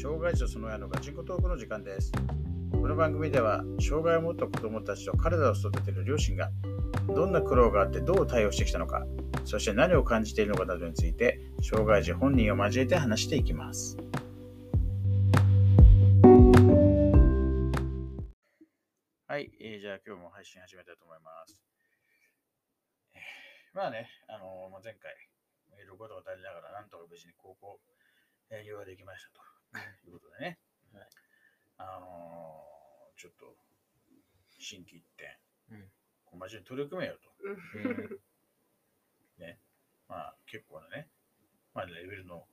障害児とその親のガチンコトークの時間です。この番組では、障害を持った子供たちと体を育てる両親が、どんな苦労があってどう対応してきたのか、そして何を感じているのかなどについて、障害児本人を交えて話していきます。はい、えーじゃあ今日も配信始めたいと思います。まあね、あのー、前回、いろいろことが足りながら、なんとか無事に高校、営業ができましたと いうことでね、はい。あのーちょっと、心機一転、うん。こう真面目に取り組めよと。うん。まあ結構なね、まあレベルの、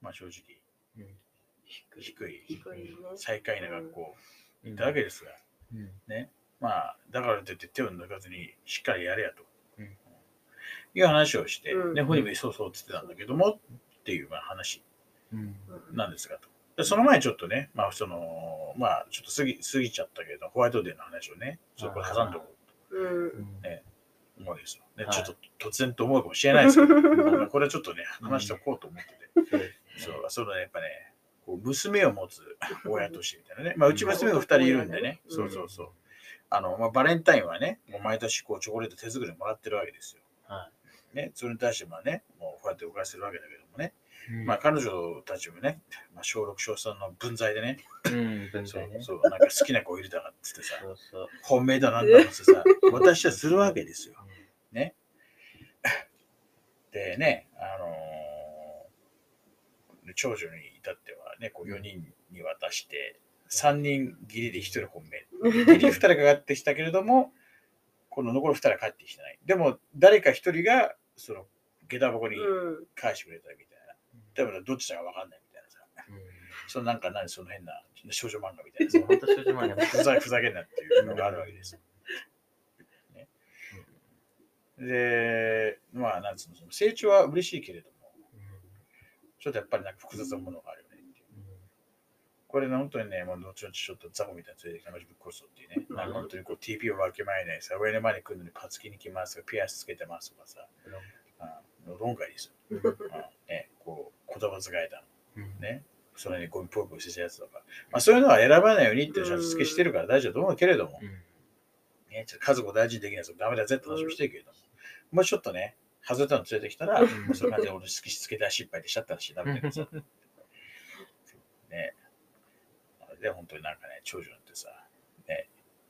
まあ正直、うん。低い。低い、低いね。最下位な学校行ったわけですが、うん。ね、まあ、だからといって手を抜かずにしっかりやれやと、うん。いう話をして、うん。ね、本人もそうそうって言ってたんだけども、っていうまあ話。うんなんですがと。でその前にちょっとね、まあ、その、まあ、ちょっと過ぎ過ぎちゃったけど、ホワイトデーの話をね、ちょっとこれ挟んでおこううん。と思うわけですよ。ねはいちょっと突然と思うかもしれないですけど、まあこれはちょっとね、話しておこうと思ってて。そうそう、そのね、やっぱね、こう娘を持つ親としてみたいなね。まあ、うち娘が2人いるんでね。うんそうそうそう。あの、まあ、バレンタインはね、もう毎年こうチョコレート手作りでもらってるわけですよ。はね、それに対してまあね、もうこうやって動かしてるわけだけどまあ、彼女たちもね、まあ、小6、小3の分際でね、うん、分そう際ね。そう、なんか好きな子いるだかっつってさ、そうそう。本命だなんだってさ、私はするわけですよ。でね、あのー長女に至ってはね、こう4人に渡して、3人義理で1人本命。義理2人がかってきたけれども、この残り2人は帰ってきてない。でも、誰か1人が、その、下駄箱にうん。返してくれたみたいな。でも、どっちだか分かんないみたいなさ。そのなんか何、その変な少女漫画みたいな。本当少女漫画ねふざふざけんなっていうのがあるわけですよ。ね、で、まあ、なんつうの、その成長は嬉しいけれども、ちょっとやっぱりなんか複雑なものがあるよねっていう。これね、本当にね、もう後々ちょっとザコみたいな連れてきたマジぶっ殺すぞっていうね。うんなんか本当にこう TP を分けまえないさ、上の前に来るのにパツキに来ますとか、ピアスつけてますとかさ、あ論外ですよ。あね、こう、言葉遣いだ。うん。ね。それにゴミポイポイしてるやつとか。まあそういうのは選ばないようにってちゃんと付けしてるから大丈夫だと思うけれども、うん。ね、ちょっと家族を大事にできないとダメだぜって話をしてるけれども、もうちょっとね、外れたの連れてきたら、ん。もうそういう感じで俺好きしつけた失敗でしちゃったらしいダメだけどさ。ね。で、本当になんかね、長女なんてさ、ね、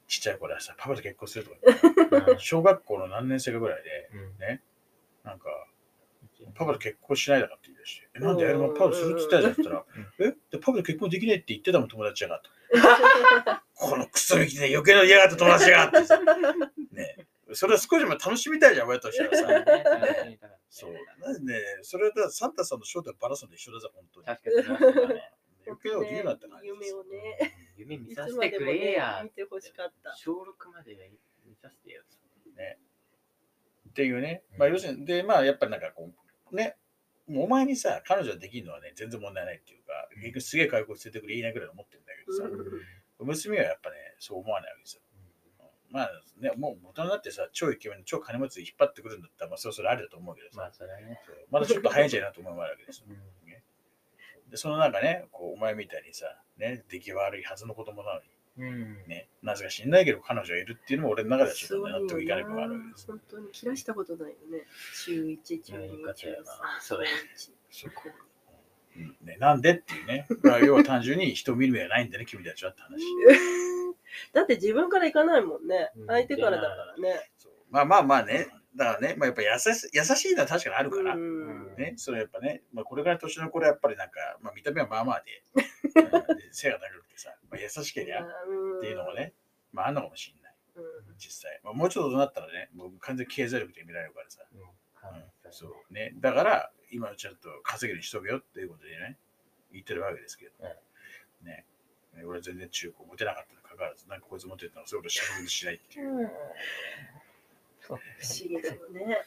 ちっちゃい頃はさ、パパと結婚するとか小学校の何年生かぐらいで、うん。ね、なんか、パパと結婚しないだかって言い出して、え、なんで？やるのパパとするって言ったじゃんって言ったら、え？でパパと結婚できないって言ってたもん、友達やがと。このクソみきで余計な嫌がった友達がってさ。ねそれは少しでも楽しみたいじゃん、親としてはさ。そう。なんでね、それはサンタさんの正体をバラすのと一緒だぞ、本当に。余計なこと言うなって感じです夢をね、夢見いさせてくつまでもねれや、。見てほしかった。小6まで見させてよ。ね。っていうね。まあ、要するに、で、まあ、やっぱりなんかこう、ね、もうお前にさ、彼女ができるのはね、全然問題ないっていうか、結局すげえ回復連れてくれいいなぐらい思ってるんだけどさ、うん。娘はやっぱね、そう思わないわけですよ。まあね、もう大人になってさ、超イケメンの超金持ちで引っ張ってくるんだったら、まあ、そろそろありだと思うけどさ、まあ、それはね。まだちょっと早いんじゃないなと思うわけですよ。うん。で、その中ね、こう、お前みたいにさ、ね、出来悪いはずの子供なのに、うん。ね、なぜか知んないけど彼女がいるっていうのも俺の中ではちょっと納得いかない部分があるわけです。本当に切らしたことないよね。中1、中2、いやよかった中よな3、それそううんね、なんでっていうね。まあ要は単純に人を見る目がないんだね、君たちはって話。だって自分から行かないもんねう。ん相手からだからね。まあまあまあね、だからね、まあ、やっぱ優し優しいのは確かにあるから、うんね、それやっぱね、まあ、これから年の頃やっぱりなんか、まあ、見た目はまあまあで、背が高くてさ、まあ、優しけりゃっっていうのもね、まああんのかもしれない、うん実際。まあ、もうちょっと大人になったらね、もう完全に経済力で見られるからさ。うんうんそうね。だから、今ちょっと稼げるにしとけよっていうことでね、言ってるわけですけど、ね。ね俺は全然中古持てなかったにもかかわらず、なんかこいつ持ってたの、そういうことしないっていう。そう不思議だよね。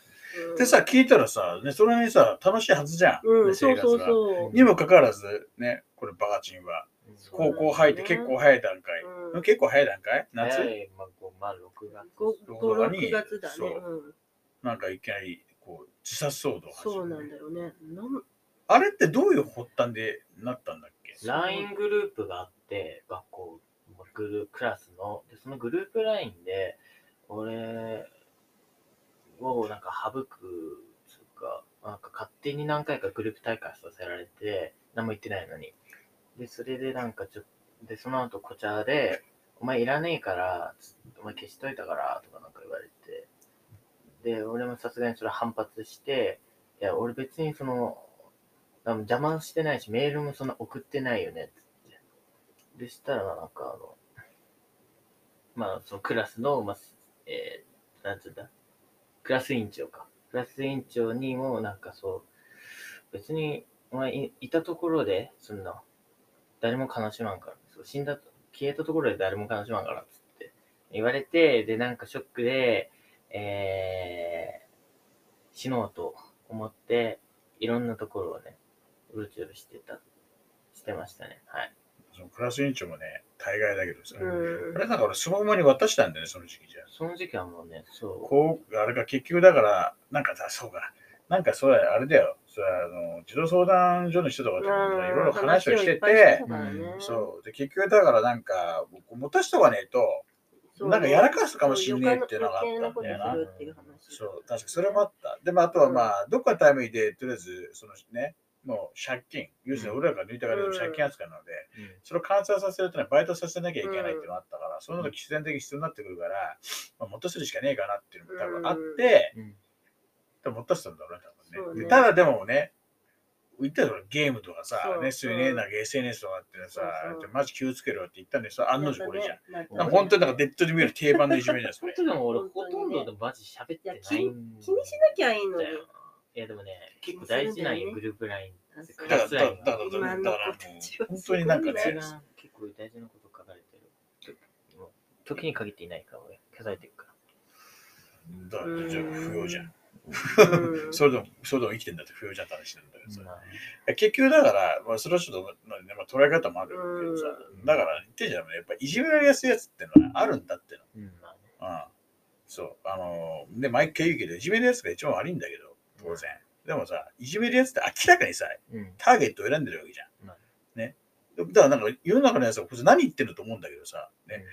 うん。でさ、聞いたらさ、ね、それにさ、楽しいはずじゃん。うん、ねそうそうがそう。にもかかわらず、ね、これバカチンは、高校入って結構早い段階、うん。結構早い段階夏、早い、まあ、こうまあ、6月。5、とかに6月だね。そう。うん。なんかいきなりこう自殺騒動を始める。そうなんだよね。なん？あれってどういう発端でなったんだっけ？LINE グループがあって、学校、グルクラスの、でそのグループ LINE で、俺をなんか省くつうか、なんか勝手に何回かグループ大会させられて、何も言ってないのに。で、それでなんかちょっ、で、その後こちらで、お前いらねえから、お前消しといたから、とかなんか言われて、で、俺もさすがにそれ反発して、いや、俺別にその、あの邪魔してないし、メールもそんな送ってないよね、つって。でしたら、なんかあの、まあ、そのクラスの、まあ、えー、なんつうんだ、クラス委員長か。クラス委員長にも、なんかそう、別に、お前いたところで、そんな、誰も悲しまんから、そう死んだ、消えたところで誰も悲しまんから、つって言われて、で、なんかショックで、えー、死のうと思って、いろんなところをね、うろちょろしてた、してましたね。はい。そのクラス委員長もね、大概だけどさ、うん。あれなんか俺、スマホに渡したんだよね、その時期じゃ。その時期はもうね、そう。こう、あれが結局だから、なんかさ、そうか、なんかそうだ、あれだよ、それあの児童相談所の人とかといろいろ話をしてて、そう、で結局だからなんか、僕持たしとかねえと、なんかやらかすかもしんねえっていうのがあったんだよな。そう、確かそれもあった。でもあとはまあ、どっかのタイミングで、とりあえず、そのね、もう借金、要するに俺らが抜いたから借金扱いなので、うん。それを換算させるとね、バイトさせなきゃいけないっていうのがあったから、そういうのが必然的に必要になってくるから、まあ、持たせるしかねえかなっていうのも多分あって、うん多分持たせたんだろうね、多分ね。ただでもね、言ったよゲームとかさね、そう。いうね、なん。か SNS とかってさそうそう、マジ気をつけろって言ったんでさ、案の定これじゃん。なんかねなんか本当になんかデッドで見る定番のいじめじゃん、それ。本。当でも俺、ほとんどでマジ喋ってない。ん気にしなきゃいいのよいやでもね、結構大事なんよ、グループから、だクラスラインから、だから、だから今の子たちは本当になんかね一番結構大事なこと書かれてる。もう時に限っていないから俺、消されてるから。だからじゃあ不要じゃん。うん それでも、それでも生きてんだって不要じゃんって話なんだけどさ。結局だから、まあ、それはちょっと、まあねまあ、捉え方もあるけどさ、うんだから言ってんじゃん、やっぱいじめられやすいやつってのはあるんだっての。うん、まあね。うん。そう。あのー、で、毎回言うけど、いじめるやつが一番悪いんだけど、当然。でもさ、いじめるやつって明らかにさ、うん。ターゲットを選んでるわけじゃん。まあだからなんか世の中のやつはこいつ何言ってると思うんだけどさ、ね、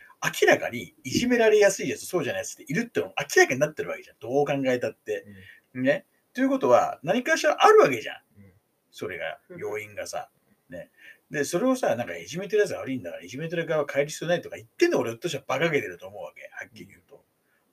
明らかにいじめられやすいやつ、そうじゃないやつっているってのも明らかになってるわけじゃん。どう考えたって。ね。ということは、何かしらあるわけじゃん。うんそれが、要因がさ。ね。で、それをさ、なんかいじめてるやつが悪いんだから、いじめてる側は帰る必要ないとか言ってんの俺としては馬鹿げてると思うわけ。はっきり言うと。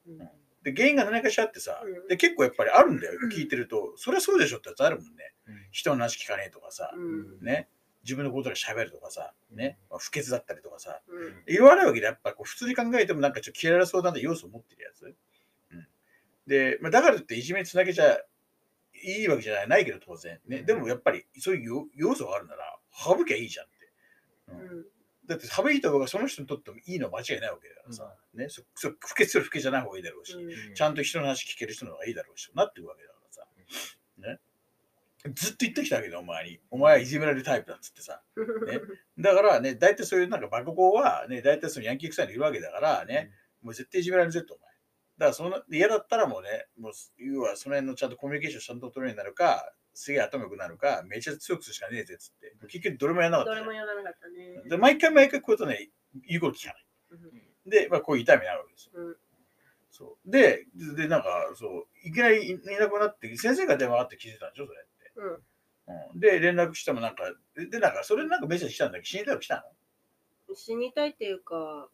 うんで、原因が何かしらあってさうん、で、結構やっぱりあるんだよ。聞いてると、そりゃそうでしょってやつあるもんね。うん人の話聞かねえとかさ、うんね。自分のことが喋るとかさ、ね。まあ不潔だったりとかさ、うん言われるわけで、やっぱこう普通に考えてもなんかちょっと嫌われそうだな要素を持ってるやつ。うん、で、まあ、だからっていじめにつなげちゃいいわけじゃないないけど当然。ね、でもやっぱりそういう要要素があるなら省きゃいいじゃんって。うんうんだって省いた方がその人にとってもいいのは間違いないわけだからさ。ね、そそ不潔する不潔じゃない方がいいだろうし、うんちゃんと人の話聞ける人の方がいいだろうし、なってるわけだからさ。ね。ずっと言ってきたわけだよ、お前に。お前はいじめられるタイプだっつってさ。ねだからね、大体そういうなんかバカ子はね、大体そのヤンキー臭いのいるわけだからね、もう絶対いじめられるぜってお前。だからその嫌だったらもうね、もう要はその辺のちゃんとコミュニケーションちゃんと取るようになるか、すげえ頭良くなるか、めちゃ強くするしかねえぜっつって。結局どれもやらなかった、ね。どれもやらなかったね。で毎回毎回こういうとね、言うこと聞かない。で、まあこういう痛みになるわけですよ。うんそうで、で、なんかそう、いきなりいなくなって、先生が電話があって気づいたんでしょ、それって。うんうん、で、連絡してもなんか、で、でなんかそれなんかメッセージ来たんだけ？ど、死にたいの来たの？死にたいっていうか、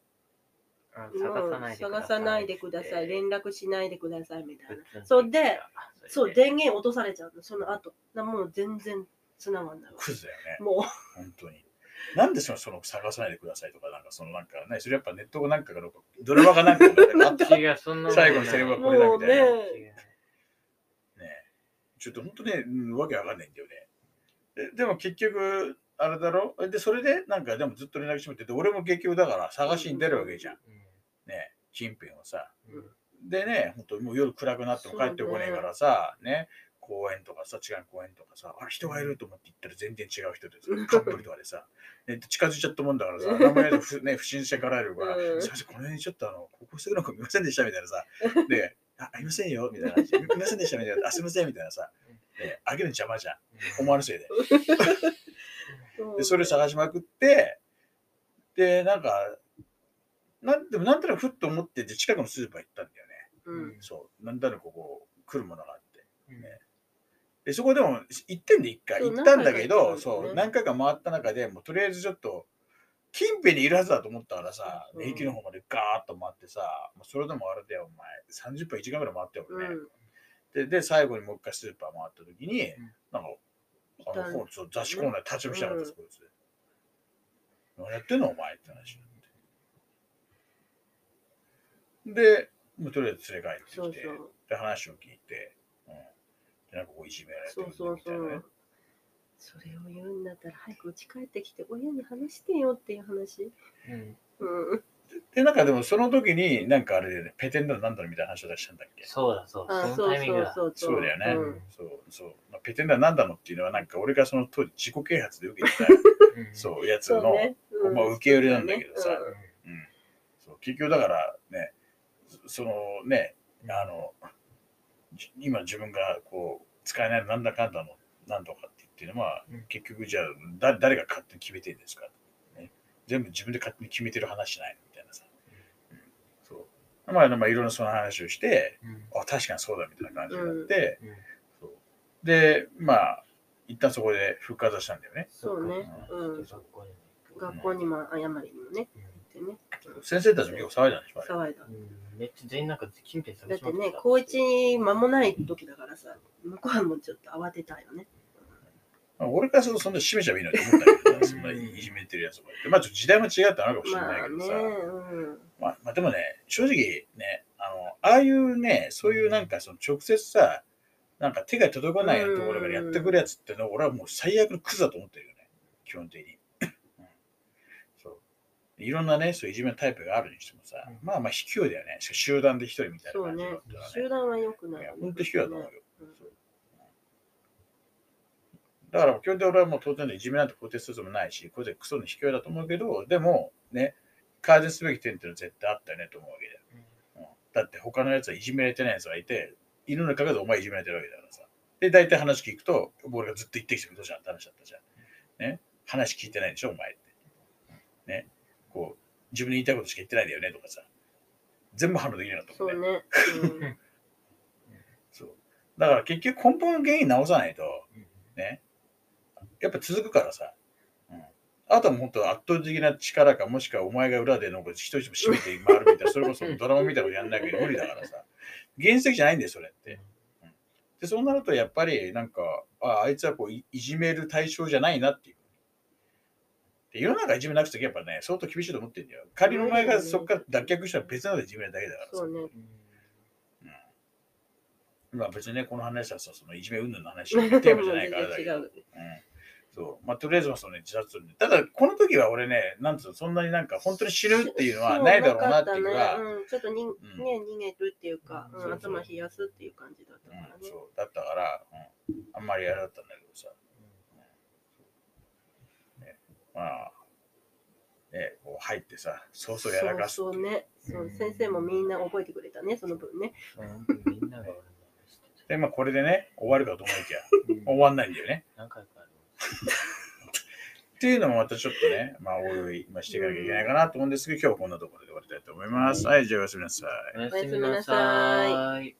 探さないでください。探さないでください、連絡しないでくださいみたいな。なそうで、そう、電源落とされちゃうの、その後。だもう全然繋がんないわ。クズだよね。も本当に。なんでそのその探さないでくださいとか、なんかそのなんかね、それやっぱネットなんかがどっかドラマがなんかん な最後のセリフはう、これだみたいな。ね、違うちょっと本当ね、うんわけわかんないんだよね。ででも結局、あれだろ？で、それでなんかでもずっと連絡してもらってて、俺も結局だから探しに出るわけじゃん。ね、近辺をさ。うん。でね、本当もう夜暗くなっても帰ってこねえからさ、ね、公園とかさ、違う公園とかさ、あれ人がいると思って行ったら全然違う人でさ、カップルとかでさ、ね、近づいちゃったもんだからさ、名前でふ、ね、不審者かられるから、うんすいません、この辺にちょっとあの、高校生の子見ませんでした？みたいなさ、で、あ、ありませんよ、みたいな。見ませんでした？みたいな、あ、すいません、みたいなさ、で、あげるの邪魔じゃん。思わぬせいで。で、それ探しまくって、で、なんか、なんでもなんとなくふっと思ってて、近くのスーパー行ったんだよね。うん。そう。なんとなくここ来るものがあって。うんねで、そこでも行ってんで一回行ったんだけど、そう、何回か回った中でもうとりあえずちょっと、近辺にいるはずだと思ったからさ、うん駅の方までガーッと回ってさ、もうそれでもあれだよ、お前、30分1時間ぐらい回ったよね。うん。でで、最後にもう一回スーパー回った時に、んなんか、あの本そう雑誌コーナーで立ち読みしたかったです、うんこいつ。何やってんのお前って話になって。で、もうとりあえず連れ帰ってきて、そうそう。で話を聞いて、うん、でなんかこういじめられてるそうそうそみたいなねう。それを言うんだったら早く家帰ってきて親に話してよっていう話。うんうん。で、なんかでもその時に、なんかあれでね、ペテンだのなんだのみたいな話を出したんだっけ？そうだそうあ、だ。そのタイミングだ。そうそう。そうだよね。うんそうそう。まあ、ペテンだなんだのっていうのは、なんか俺がその当時自己啓発で受けてた、うんそう、やつの、ね。うんまあ受け売りなんだけどさうんうん、そう結局だからね、そのね、あの、じ今自分がこう、使えないなんだかんだの、なんとかって言ってるのは、うん結局じゃあだ、誰が勝手に決めてるんですか、ね、全部自分で勝手に決めてる話じゃないみたいなさ。うんそうまあ、まあ、いろんなその話をして、うんあ、確かにそうだみたいな感じになって、で、まあ、一旦そこで復活したんだよね。そうね。うん。学校にも謝りにもね。先生たちも結構騒いだんでしょ、騒いだ。うんめっちゃ全員なんか近辺探だってしまくった、ね高一間もない時だからさ、向こうもちょっと慌てたよね。まあ俺からするとそんな締めちゃいいのにと思ったけど、そんないじめてるやつとかって。まあちょっと時代も違ったのかもしれないけどさ。うん。まあ、まあでもね、正直ね、あの、ああいうね、そういうなんかその直接さ、なんか手が届かないところからやってくるやつってのは、俺はもう最悪のクズだと思ってるよね、基本的に。うんそういろんなね、そういじめのタイプがあるにしてもさ、うんまあまあ卑怯だよね。しかも集団で一人みたいな感じだったら。ね。集団は良くないいや。本当卑怯だと思うよ。うんだから、基本的に俺はもう当然のいじめなんて肯定するつもりないし、これでクソの卑怯だと思うけど、でも、ね、改善すべき点っていうのは絶対あったよねと思うわけだよ。うんだって他のやつはいじめられてないやつがいて、いるのにかかわらずお前いじめられてるわけだからさ。で、大体話聞くと、俺がずっと言ってきてることじゃんって話だったじゃん。ね？話聞いてないでしょ、お前って。ね？こう、自分に言いたいことしか言ってないんだよねとかさ。全部反応できるようになったもんね。そうね。うんそう。だから結局根本の原因直さないと、うんね？やっぱ続くからさ。うん。あとはもう本当圧倒的な力か、もしくはお前が裏でのこ一人一人締めて回るみたいな、それこそドラマみたいなことやんなきゃ無理だからさ。原石じゃないんだよ、それって。うんで、そうなるとやっぱりなんか、ああいつはこういいじめる対象じゃないなっていう。で世の中いじめなくてやっぱね、相当厳しいと思ってるんだよ。仮にお前がそこから脱却したら別なのでいじめるだけだからさ。そうね。まあ別にね、この話はさ、そのいじめ云々の話のテーマじゃないからだけど。うんそう。まあ、とりあえずはその、ね、自殺するんで。ただ、この時は俺ね、なんつうの、そんなになんか本当に死ぬっていうのはないだろうなっていうかったねうん、ちょっとに、んね、逃げるっていうか、うん頭冷やすっていう感じだったからねうん。そう。だったから、うん、あんまりあれだったんだけどさ。ね、まあ、ね、こう入ってさ、そうそうやらかすそうそうね。そう先生もみんな覚えてくれたね、その分ね。うんみんなが俺の話してで、まあこれでね、終わるかと思いきや、終わんないんだよね。何回かっていうのもまたちょっとね、まあ、おいおい、していかなきゃいけないかなと思うんですけど、今日はこんなところで終わりたいと思います。はい、じゃあおやすみなさい。おやすみなさい。